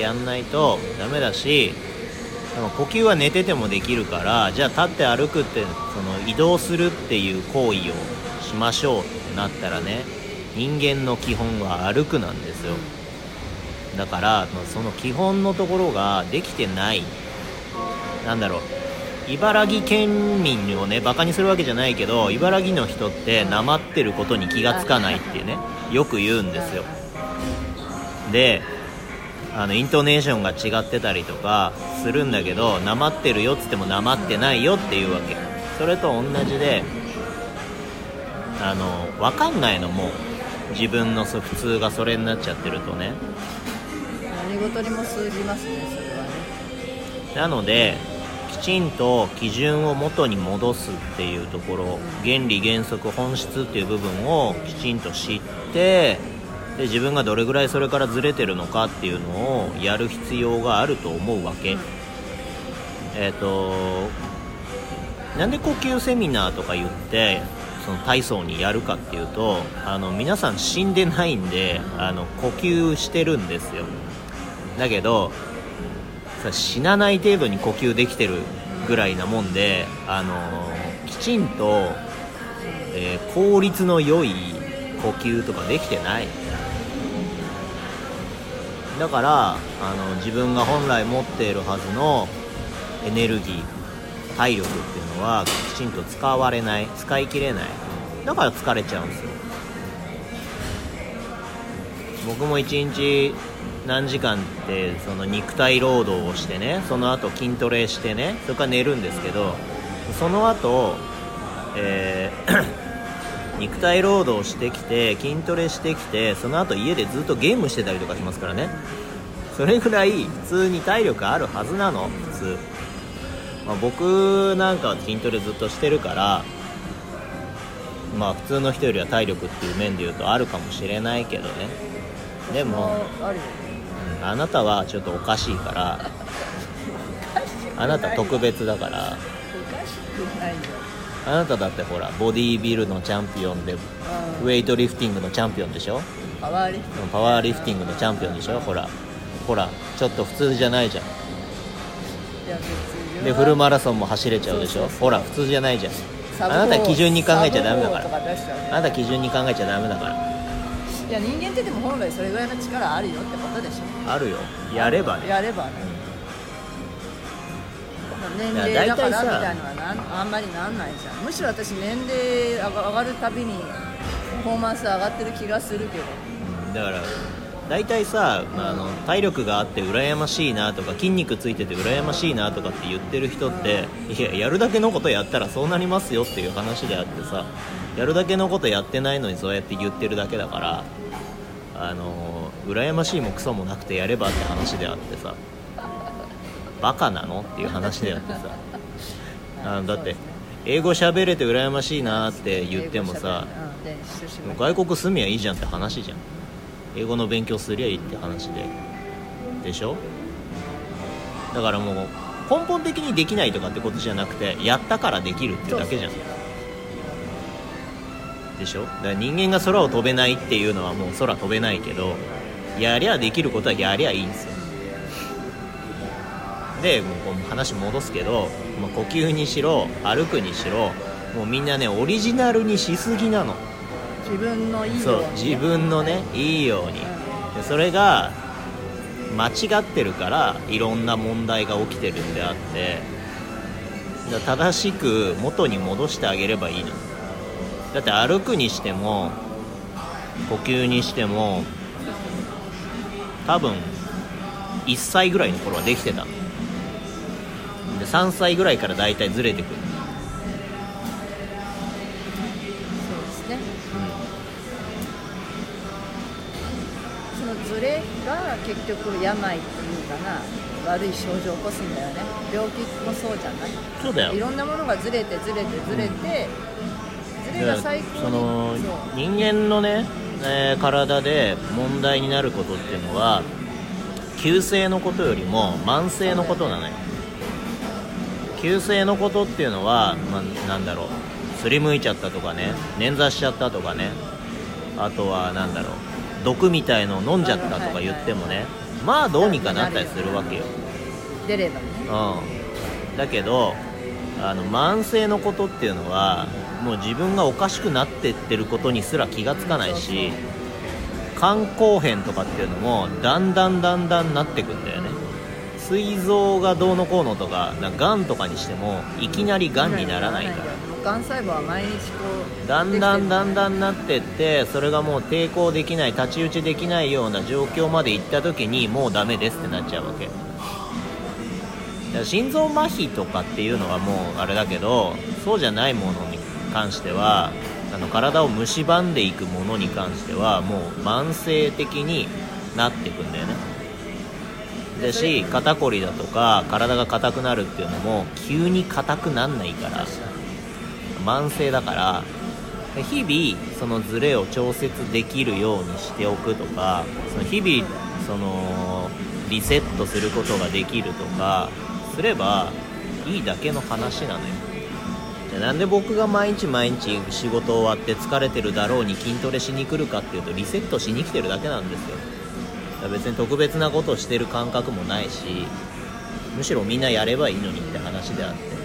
やんないとダメだしでも呼吸は寝ててもできるからじゃあ立って歩くってその移動するっていう行為をしましょうってなったらね人間の基本は歩くなんですよ。だからその基本のところができてない。なんだろう。茨城県民をねバカにするわけじゃないけど茨城の人ってなまってることに気がつかないっていうねよく言うんですよ。であのイントネーションが違ってたりとかするんだけどなまってるよっつってもなまってないよっていうわけ。それと同じであの分かんないのも自分の普通がそれになっちゃってるとね。何事にも通じますねそれはね。なのできちんと基準を元に戻すっていうところ原理原則本質っていう部分をきちんと知ってで自分がどれぐらいそれからずれてるのかっていうのをやる必要があると思うわけ。えっ、ー、となんで呼吸セミナーとか言ってその体操にやるかっていうとあの皆さん死んでないんであの呼吸してるんですよ。だけどさ死なない程度に呼吸できてるぐらいなもんであのきちんと、えー、効率の良い呼吸とかできてない。だからあの自分が本来持っているはずのエネルギー体力っていうのはきちんと使われない使い切れない。だから疲れちゃうんですよ。僕も1日何時間ってその肉体労働をしてねその後筋トレしてねそれから寝るんですけどその後、えー、肉体労働してきて筋トレしてきてその後家でずっとゲームしてたりとかしますからね。それぐらい普通に体力あるはずなの普通、まあ、僕なんかは筋トレずっとしてるからまあ普通の人よりは体力っていう面で言うとあるかもしれないけどね。でもあなたはちょっとおかしいからあなた特別だからあなただってほらボディービルのチャンピオンでウェイトリフティングのチャンピオンでしょ？パワーリフティング。パワーリフティングのチャンピオンでしょ？ほら。ほらちょっと普通じゃないじゃん。でフルマラソンも走れちゃうでしょ？ほら普通じゃないじゃん。あなた基準に考えちゃダメだから。あなた基準に考えちゃダメだから。いや人間ってでも本来それぐらいの力あるよってことでしょ。あるよ。やればね。やればね、年齢だからみたいなのはなんあんまりなんないじゃん。むしろ私年齢上がるたびにパフォーマンス上がってる気がするけど。だから大体さ、まあ、あの体力があって羨ましいなとか筋肉ついてて羨ましいなとかって言ってる人っていややるだけのことやったらそうなりますよっていう話であってさやるだけのことやってないのにそうやって言ってるだけだからあの羨ましいもクソもなくてやればって話であってさバカなの？っていう話であってさ。あだって英語喋れて羨ましいなって言ってもさ外国住みゃいいじゃんって話じゃん。英語の勉強すりゃいいって話で。でしょ？だからもう根本的にできないとかってことじゃなくてやったからできるってだけじゃん。でしょ？だから人間が空を飛べないっていうのはもう空飛べないけどやりゃできることはやりゃいいんですよ。でもう話戻すけど、まあ、呼吸にしろ歩くにしろもうみんなねオリジナルにしすぎなの。自分のいいように、自分のねいいように。でそれが間違ってるからいろんな問題が起きてるんであって正しく元に戻してあげればいいの。だって歩くにしても呼吸にしても多分1歳ぐらいの頃はできてたの。で3歳ぐらいから大体ずれてくる。そうですね、うん、そのずれが結局病っていうかな悪い症状を起こすんだよね。病気もそうじゃない。そうだよ。いろんなものがずれてずれてずれて、うん、ずれが最高その人間のね、えー、体で問題になることっていうのは急性のことよりも慢性のことなのよ急性のことっていうのは、まあ、なんだろう。すりむいちゃったとかね。捻挫しちゃったとかね。あとはなんだろう。毒みたいのを飲んじゃったとか言ってもね。まあどうにかなったりするわけよ。出ればね。うん。だけどあの慢性のことっていうのはもう自分がおかしくなってってることにすら気がつかないし肝硬変とかっていうのもだんだんだんだんなってくんだよね膵臓がどうのこうのとかながんとかにしてもいきなりがんにならないから。がん細胞は毎日こうだんだんだんだんなってってそれがもう抵抗できない太刀打ちできないような状況まで行った時にもうダメですってなっちゃうわけ。だから心臓麻痺とかっていうのはもうあれだけどそうじゃないものに関してはあの体を蝕んでいくものに関してはもう慢性的になっていくんだよねだし肩こりだとか体が硬くなるっていうのも急に硬くなんないから慢性だから日々そのズレを調節できるようにしておくとかその日々そのリセットすることができるとかすればいいだけの話なのよ。じゃあなんで僕が毎日毎日仕事終わって疲れてるだろうに筋トレしに来るかっていうとリセットしに来てるだけなんですよ。別に特別なことをしてる感覚もないしむしろみんなやればいいのにって話であって。